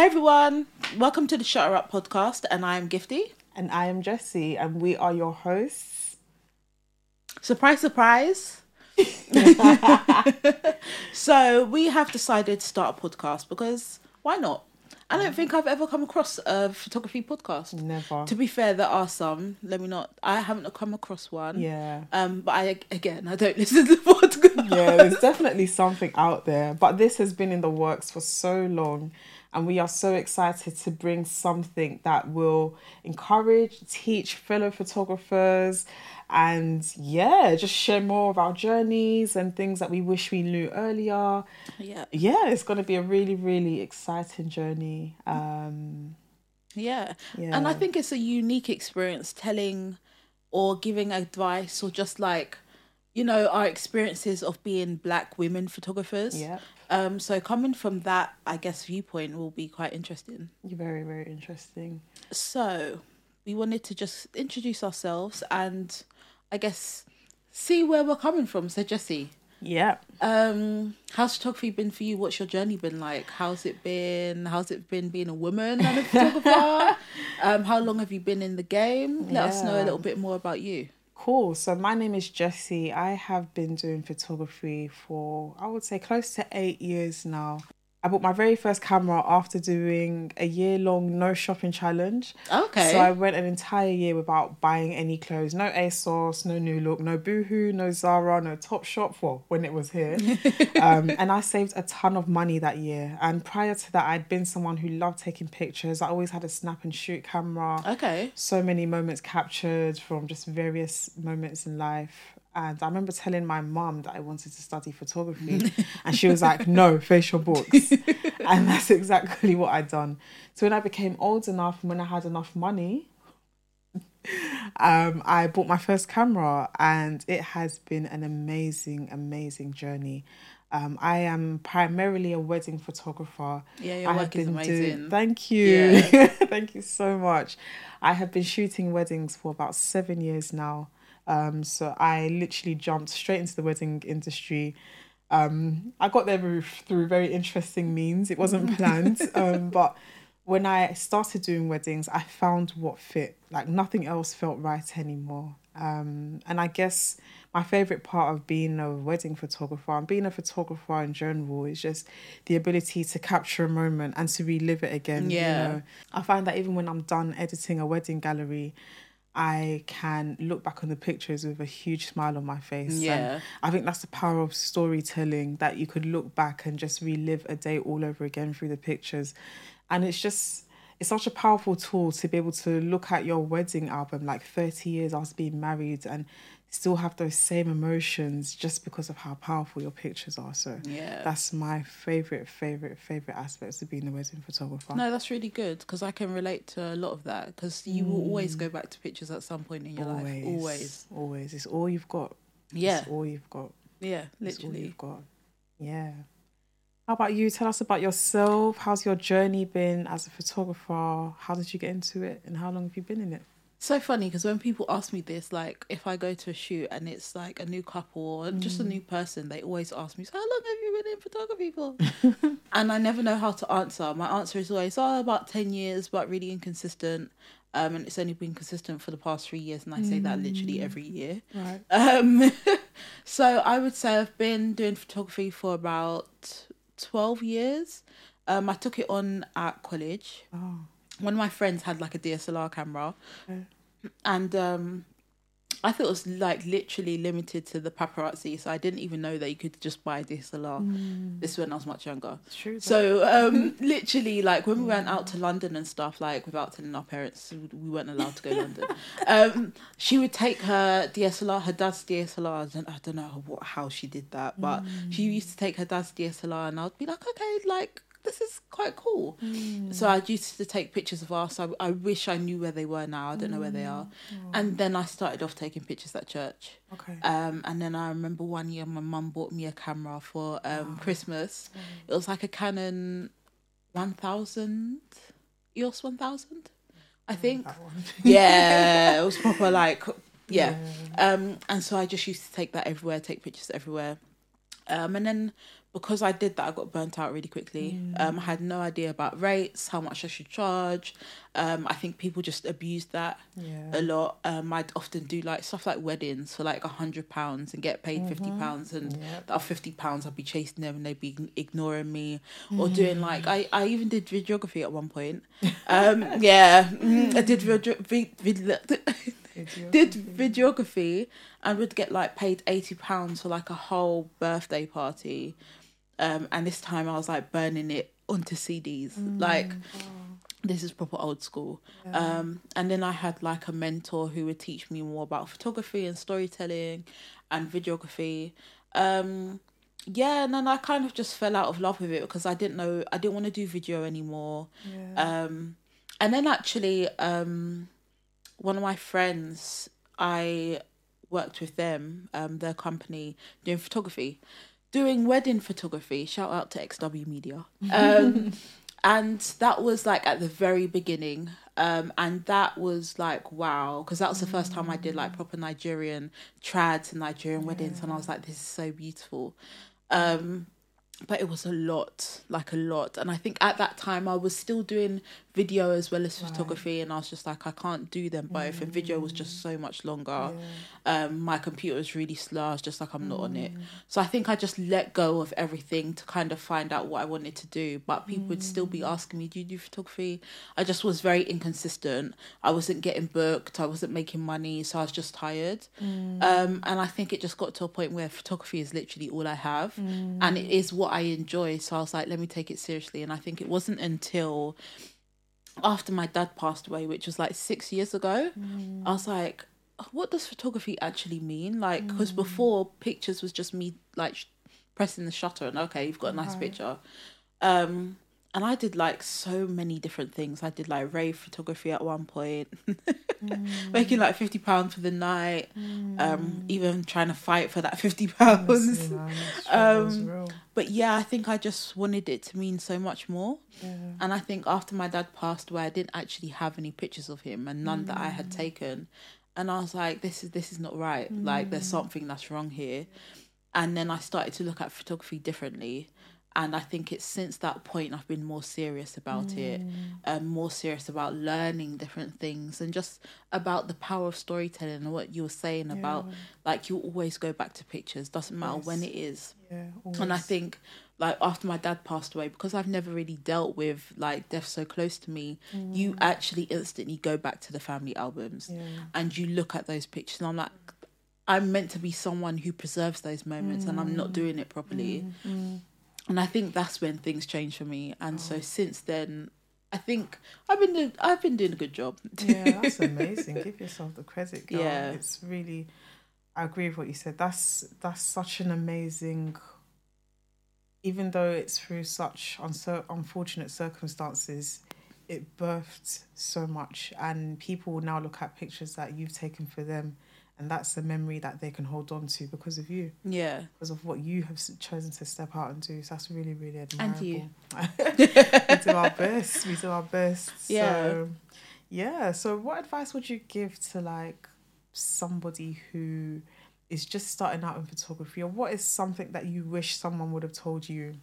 Hey everyone, welcome to the Shutter Up podcast, and I'm Gifty. And I am Jesse, and we are your hosts. Surprise, surprise. so we have decided to start a podcast because why not? I don't think I've ever come across a photography podcast. Never. To be fair, there are some. Let me not. I haven't come across one. Yeah. Um, but I again, I don't listen to podcasts. Yeah, there's definitely something out there, but this has been in the works for so long, and we are so excited to bring something that will encourage, teach fellow photographers, and yeah, just share more of our journeys and things that we wish we knew earlier. Yeah. Yeah, it's going to be a really, really exciting journey. Um, Yeah. Yeah. And I think it's a unique experience telling or giving advice or just like, you know, our experiences of being black women photographers. yeah, Um, so coming from that, I guess, viewpoint will be quite interesting. very, very interesting. So we wanted to just introduce ourselves and I guess see where we're coming from. So Jesse, Yeah. um, how's photography been for you? What's your journey been like? How's it been? How's it been being a woman and a photographer? um, how long have you been in the game? Let us know a little bit more about you. Cool. So my name is Jesse. I have been doing photography for I would say close to eight years now. I bought my very first camera after doing a year long no shopping challenge. Okay. So I went an entire year without buying any clothes. No ASOS, no New Look, no Boohoo, no Zara, no Topshop. Well, when it was here. um, and I saved a ton of money that year. And prior to that, I'd been someone who loved taking pictures. I always had a snap and shoot camera okay. so many moments captured from just various moments in life. And I remember telling my mum that I wanted to study photography, and she was like, "No, your books," and that's exactly what I'd done. So when I became old enough, and when I had enough money, um, I bought my first camera, and it has been an amazing, amazing journey. Um, I am primarily a wedding photographer. Yeah, your I work is amazing. Doing, thank you. Yeah. thank you so much. I have been shooting weddings for about seven years now. Um, so I literally jumped straight into the wedding industry. Um, I got there through, very interesting means. It wasn't planned. um, but when I started doing weddings, I found what fit. Like nothing else felt right anymore. Um, and I guess my favorite part of being a wedding photographer and being a photographer in general is just the ability to capture a moment and to relive it again. Yeah. You know? I find that even when I'm done editing a wedding gallery, I can look back on the pictures with a huge smile on my face. And Yeah. I think that's the power of storytelling that you could look back and just relive a day all over again through the pictures. And it's just it's such a powerful tool to be able to look at your wedding album like 30 years after being married and still have those same emotions just because of how powerful your pictures are. So Yeah. that's my favorite, favorite, favorite aspects of being a wedding photographer. No, that's really good because I can relate to a lot of that because you will always go mm. back to pictures at some point in your life. Always. Always. It's all you've got. Yeah. It's all you've got. Yeah. It's all Literally. you've got. Yeah. How about you? Tell us about yourself. How's your journey been as a photographer? How did you get into it and how long have you been in it? So funny because when people ask me this, like if I go to a shoot and it's like a new couple or just a new person, they always ask me, so "How long have you been in photography for?" and I never know how to answer. My answer is always, "Oh, about ten years, but really inconsistent." Um, and it's only been consistent for the past three years, and I say that literally every year. Right. Um, so I would say I've been doing photography for about twelve years. Um, I took it on at college. Oh. One of my friends had like a DSLR camera, Okay. and um, I thought it was like literally limited to the paparazzi. So I didn't even know that you could just buy a DSLR. This when I was much younger. It's true. though. So um, literally, like when we went out to London and stuff, like without telling our parents, we weren't allowed to go to London. Um, she would take her DSLR, her dad's DSLR. I don't, I don't know what how she did that, but she used to take her dad's DSLR, and I'd be like, okay, like this is quite cool. So I used to take pictures of us. I, I wish I knew where they were now. I don't know where they are. And then I started off taking pictures at church. okay. Um, and then I remember one year my mum bought me a camera for um, Christmas. Mm. It was like a Canon 1000, EOS 1000, I think. That yeah, it was proper like, yeah. Um, and so I just used to take that everywhere, take pictures everywhere. Um, and then because I did that, I got burnt out really quickly. Mm. Um, I had no idea about rates, how much I should charge. Um, I think people just abused that Yeah. a lot. Um, I'd often do like stuff like weddings for like a hundred pounds and get paid fifty pounds, and Yep. that fifty pounds I'd be chasing them and they'd be ignoring me or doing like I, I even did videography at one point. Um, yeah, mm, I did video, vid, vid, did videography and would get like paid eighty pounds for like a whole birthday party. Um, and this time I was like burning it onto CDs. Like this is proper old school. Um, and then I had like a mentor who would teach me more about photography and storytelling and videography. Um, yeah, and then I kind of just fell out of love with it because I didn't know I didn't want to do video anymore. Yeah. Um, and then actually, um, one of my friends, I worked with them, um, their company doing photography, doing wedding photography. Shout out to XW Media. Um, and that was like at the very beginning. Um, and that was like wow, because that was the first time I did like proper Nigerian trads and Nigerian weddings, and I was like, this is so beautiful. Um, but it was a lot, like a lot. And I think at that time I was still doing video as well as photography, and I was just like, I can't do them both. And video was just so much longer. Um, my computer was really slow. I was just like, I'm not on it. So I think I just let go of everything to kind of find out what I wanted to do. But people would still be asking me, Do you do photography? I just was very inconsistent. I wasn't getting booked, I wasn't making money, so I was just tired. Um, and I think it just got to a point where photography is literally all I have, and it is what I enjoy. So I was like, let me take it seriously. And I think it wasn't until after my dad passed away, which was like six years ago, I was like, what does photography actually mean? Like, because before pictures was just me like sh- pressing the shutter and okay, you've got a nice picture. Um, and I did like so many different things. I did like rave photography at one point, making like fifty pounds for the night. Um, even trying to fight for that fifty pounds. Honestly, man, the struggle's Um. But yeah, I think I just wanted it to mean so much more. Yeah. And I think after my dad passed away, I didn't actually have any pictures of him and none that I Mm. had taken. And I was like, this is this is not right. Like there's Mm. something that's wrong here. And then I started to look at photography differently. And I think it's since that point I've been more serious about it, Mm. um, more serious about learning different things and just about the power of storytelling and what you were saying about like you always go back to pictures, doesn't matter when it is. Yeah. And I think like after my dad passed away, because I've never really dealt with like death so close to me, you actually instantly go back to the family albums Yeah. and you look at those pictures and I'm like I'm meant to be someone who preserves those moments and I'm not doing it properly. And I think that's when things change for me. And so oh. since then I think I've been doing I've been doing a good job. yeah, that's amazing. Give yourself the credit, girl. Yeah. It's really I agree with what you said. That's that's such an amazing even though it's through such uncer- unfortunate circumstances, it birthed so much and people will now look at pictures that you've taken for them and that's a memory that they can hold on to because of you, yeah. because of what you have chosen to step out and do. So that's really, really admirable. And you. we do our best. We do our best. Yeah. So, yeah. So, what advice would you give to like somebody who is just starting out in photography, or what is something that you wish someone would have told you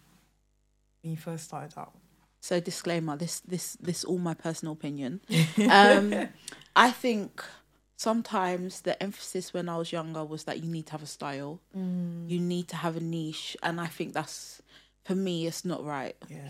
when you first started out? So disclaimer, this this this all my personal opinion. Um I think sometimes the emphasis when I was younger was that you need to have a style. Mm. You need to have a niche and I think that's for me it's not right. Yeah.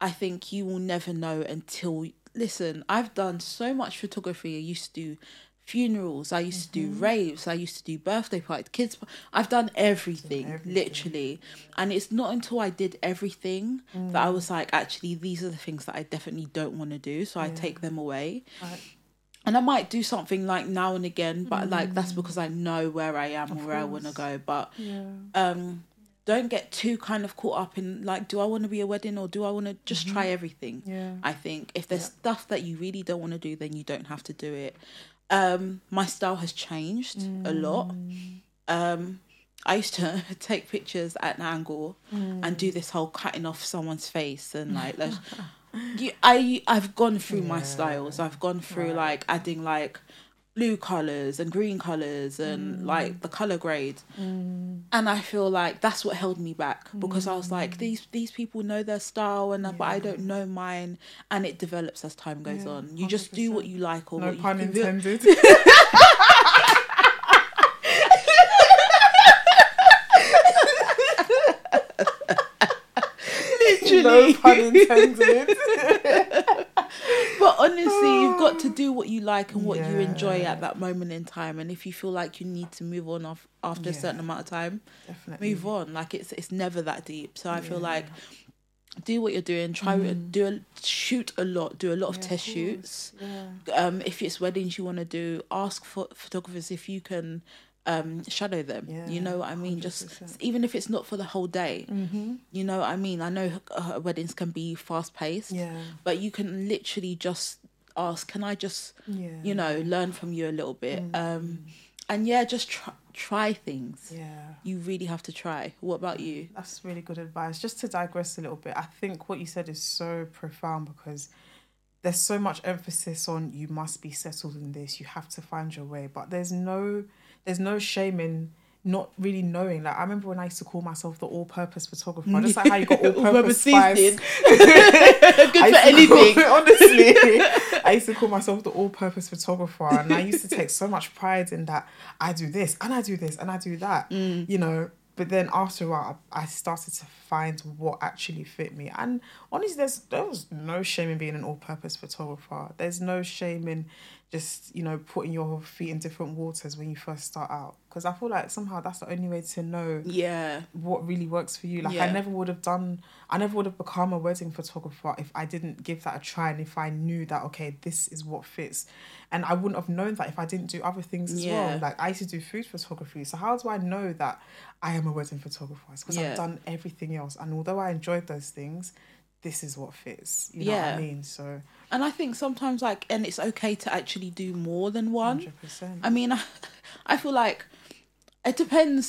I think you will never know until listen, I've done so much photography. I used to do funerals, I used to do mm-hmm. raves, I used to do birthday parties, kids I've done everything, everything. literally. And it's not until I did everything that I mm. was like, actually these are the things that I definitely don't want to do. So I take them away. Right. And I might do something like now and again, but like that's because I know where I am and where I want to go. But Yeah. um don't get too kind of caught up in like do i want to be a wedding or do i want to just try everything? Yeah. i think if there's stuff that you really don't want to do then you don't have to do it. Um my style has changed a lot. Um i used to take pictures at an angle and do this whole cutting off someone's face and like you, i i've gone through my styles. I've gone through like adding like blue colors and green colors and Mm. like the color grade. And i feel like that's what held me back because i was Mm. like these these people know their style and but i don't know mine. And it develops as time goes Yeah, on. You just do what you like or No what pun you intended. no pun intended. but honestly you've got to do what you like and what you enjoy at that moment in time. And if you feel like you need to move on off after a certain amount of time Definitely. move on. Like it's it's never that deep. So i feel like do what you're doing. Try do a shoot a lot. Do a lot of Yeah, test shoots. Yeah. um if it's weddings you want to do ask for photographers if you can um shadow them you know what i mean just 100%. even if it's not for the whole day Mm-hmm. you know what i mean i know uh, weddings can be fast paced Yeah. but you can literally just ask can i just Yeah. you know learn from you a little bit Mm. um and yeah just try, try things Yeah. you really have to try what about you That's really good advice. Just to digress a little bit, I think what you said is so profound because there's so much emphasis on you must be settled in this, you have to find your way. But there's no there's no shame in not really knowing. Like I remember when I used to call myself the all-purpose photographer. Just like how you got all-purpose spice. good I for used to call- anything honestly, I used to call myself the all-purpose photographer, and I used to take so much pride in that. I do this, and I do this, and I do that. Mm. You know. But then after a while, I started to find what actually fit me. And honestly, there's there was no shame in being an all-purpose photographer. There's no shame in just you know putting your feet in different waters when you first start out. Because I feel like somehow that's the only way to know yeah what really works for you. Like Yeah. I never would have done I never would have become a wedding photographer if I didn't give that a try and if I knew that okay, this is what fits. And I wouldn't have known that if I didn't do other things as Yeah. well. Like I used to do food photography. So how do I know that I am a wedding photographer? Because Yeah. I've done everything else. And although I enjoyed those things, this is what fits. You know what Yeah. I mean? So and i think sometimes like and it's okay to actually do more than one hundred percent. i mean I, I feel like it depends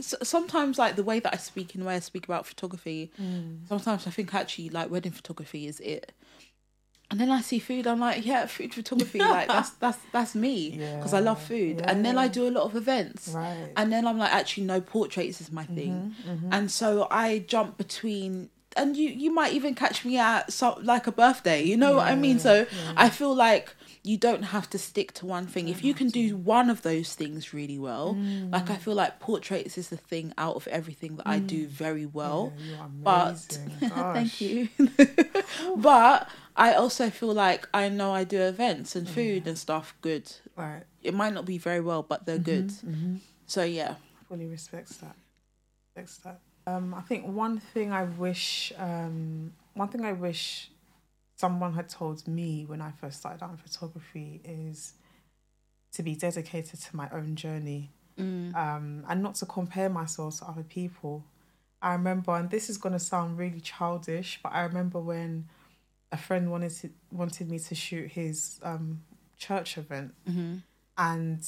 sometimes like the way that i speak and the way i speak about photography Mm. sometimes i think actually like wedding photography is it and then I see food. I'm like, yeah, food photography. like that's that's that's me because I love Yeah, food. And then I do a lot of events. Right. And then I'm like, actually, no, portraits is my thing. Mm-hmm, And so I jump between, and you you might even catch me at so, like a birthday. You know what I mean? So I feel like you don't have to stick to one thing. If you can do one of those things really well, like Mm. I feel like portraits is the thing out of everything that I do very well. Yeah, you are But thank you. but I also feel like I know I do events and food and stuff good. Right. It might not be very well, but they're good. Mm-hmm. So yeah. fully respects that. Respects that. Um, I think one thing I wish, um, one thing I wish someone had told me when I first started out in photography is to be dedicated to my own journey, Mm. um, and not to compare myself to other people. I remember, and this is gonna sound really childish, but I remember when a friend wanted to wanted me to shoot his um, church event, hmm and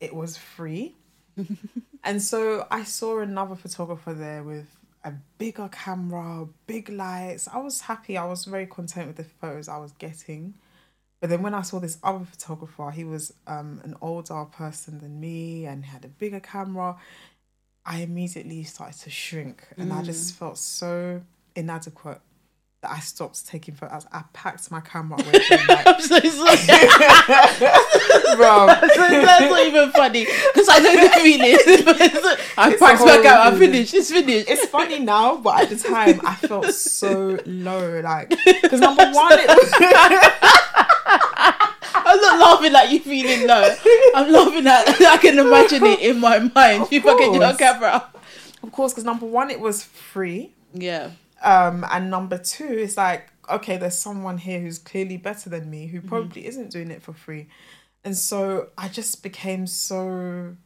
it was free. and so I saw another photographer there with a bigger camera, big lights. I was happy. I was very content with the photos I was getting. But then when I saw this other photographer, he was um, an older person than me and had a bigger camera. I immediately started to shrink and I just felt so inadequate that I stopped taking photos. I packed my camera away from like, I'm so sorry. bro. that's not even funny because I know the feeling. But I It's packed back out. I'm finished. It's finished. it's funny now, but at the time I felt so low. Like, because number one, it was, I'm not laughing at you feeling low. I'm laughing at I can imagine it in my mind. Of you fucking your course. camera. of course, because number one, it was free. Yeah. Um, and number two, it's like, okay, there's someone here who's clearly better than me who probably isn't doing it for free. And so I just became so,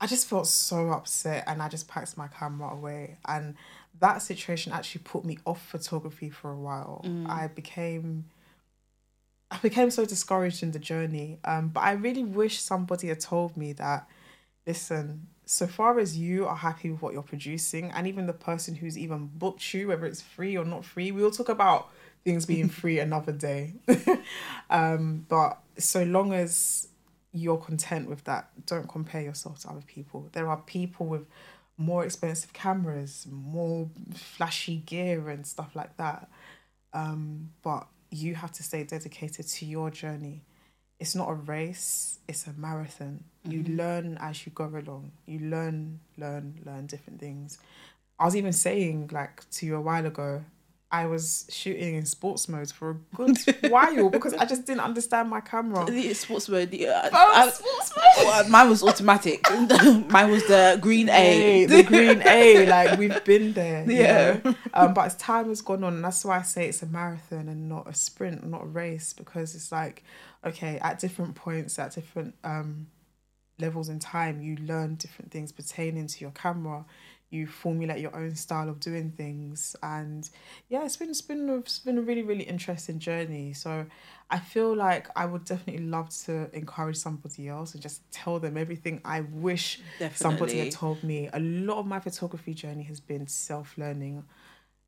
I just felt so upset and I just packed my camera away. And that situation actually put me off photography for a while. I became, I became so discouraged in the journey. Um, but I really wish somebody had told me that, listen, so far as you are happy with what you're producing, and even the person who's even booked you, whether it's free or not free, we'll talk about things being free another day. um, but so long as you're content with that. Don't compare yourself to other people. There are people with more expensive cameras, more flashy gear and stuff like that. Um, but you have to stay dedicated to your journey. It's not a race, it's a marathon. You learn as you go along. You learn, learn, learn different things. I was even saying, like, to you a while ago, I was shooting in sports mode for a good while because I just didn't understand my camera. The sports mode. The, uh, Oh, I- sports well, mine was automatic. mine was the green A. The green A, like we've been there. you Yeah. know? Um, but as time has gone on, and that's why I say it's a marathon and not a sprint, not a race, because it's like, okay, at different points, at different um, levels in time, you learn different things pertaining to your camera. You formulate your own style of doing things, and yeah, it's been it's been a, it's been a really really interesting journey. So I feel like I would definitely love to encourage somebody else and just tell them everything I wish somebody had told me. A lot of my photography journey has been self learning.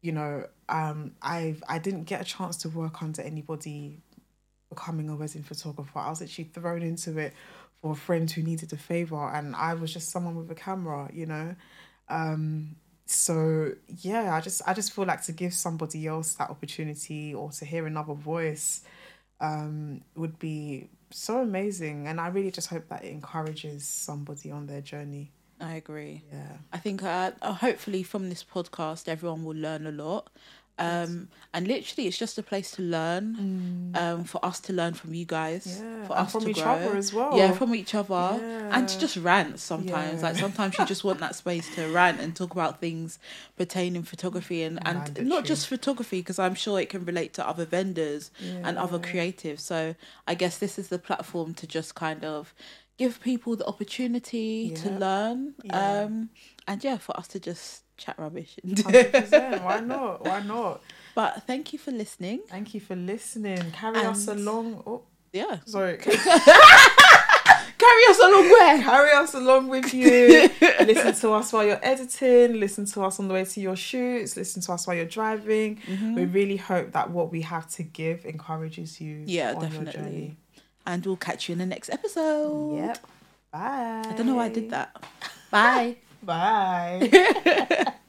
You know, um, I've I didn't get a chance to work under anybody becoming a wedding photographer. I was actually thrown into it for a friend who needed a favor, and I was just someone with a camera. You know, um, so yeah, I just I just feel like to give somebody else that opportunity or to hear another voice um, would be so amazing, and I really just hope that it encourages somebody on their journey. I agree. Yeah. I think uh, hopefully from this podcast, everyone will learn a lot. Um, and literally, it's just a place to learn. Um, for us to learn from you guys. Mm. Yeah, For and us from to each grow. other as well. Yeah, from each other, and to just rant sometimes. Yeah. Like sometimes you just want that space to rant and talk about things pertaining photography and and Mandatory. not just photography because I'm sure it can relate to other vendors and other creatives. So I guess this is the platform to just kind of give people the opportunity to learn. Yeah. Um, and yeah, for us to just chat rubbish. 100%. Why not? Why not? but thank you for listening. Thank you for listening. Carry us along. Oh, Yeah, sorry. carry us along where. Carry us along with you. listen to us while you're editing. Listen to us on the way to your shoots. Listen to us while you're driving. Mm-hmm. We really hope that what we have to give encourages you. Yeah, definitely. And we'll catch you in the next episode. Yep. Bye. I don't know why I did that. Bye. Bye.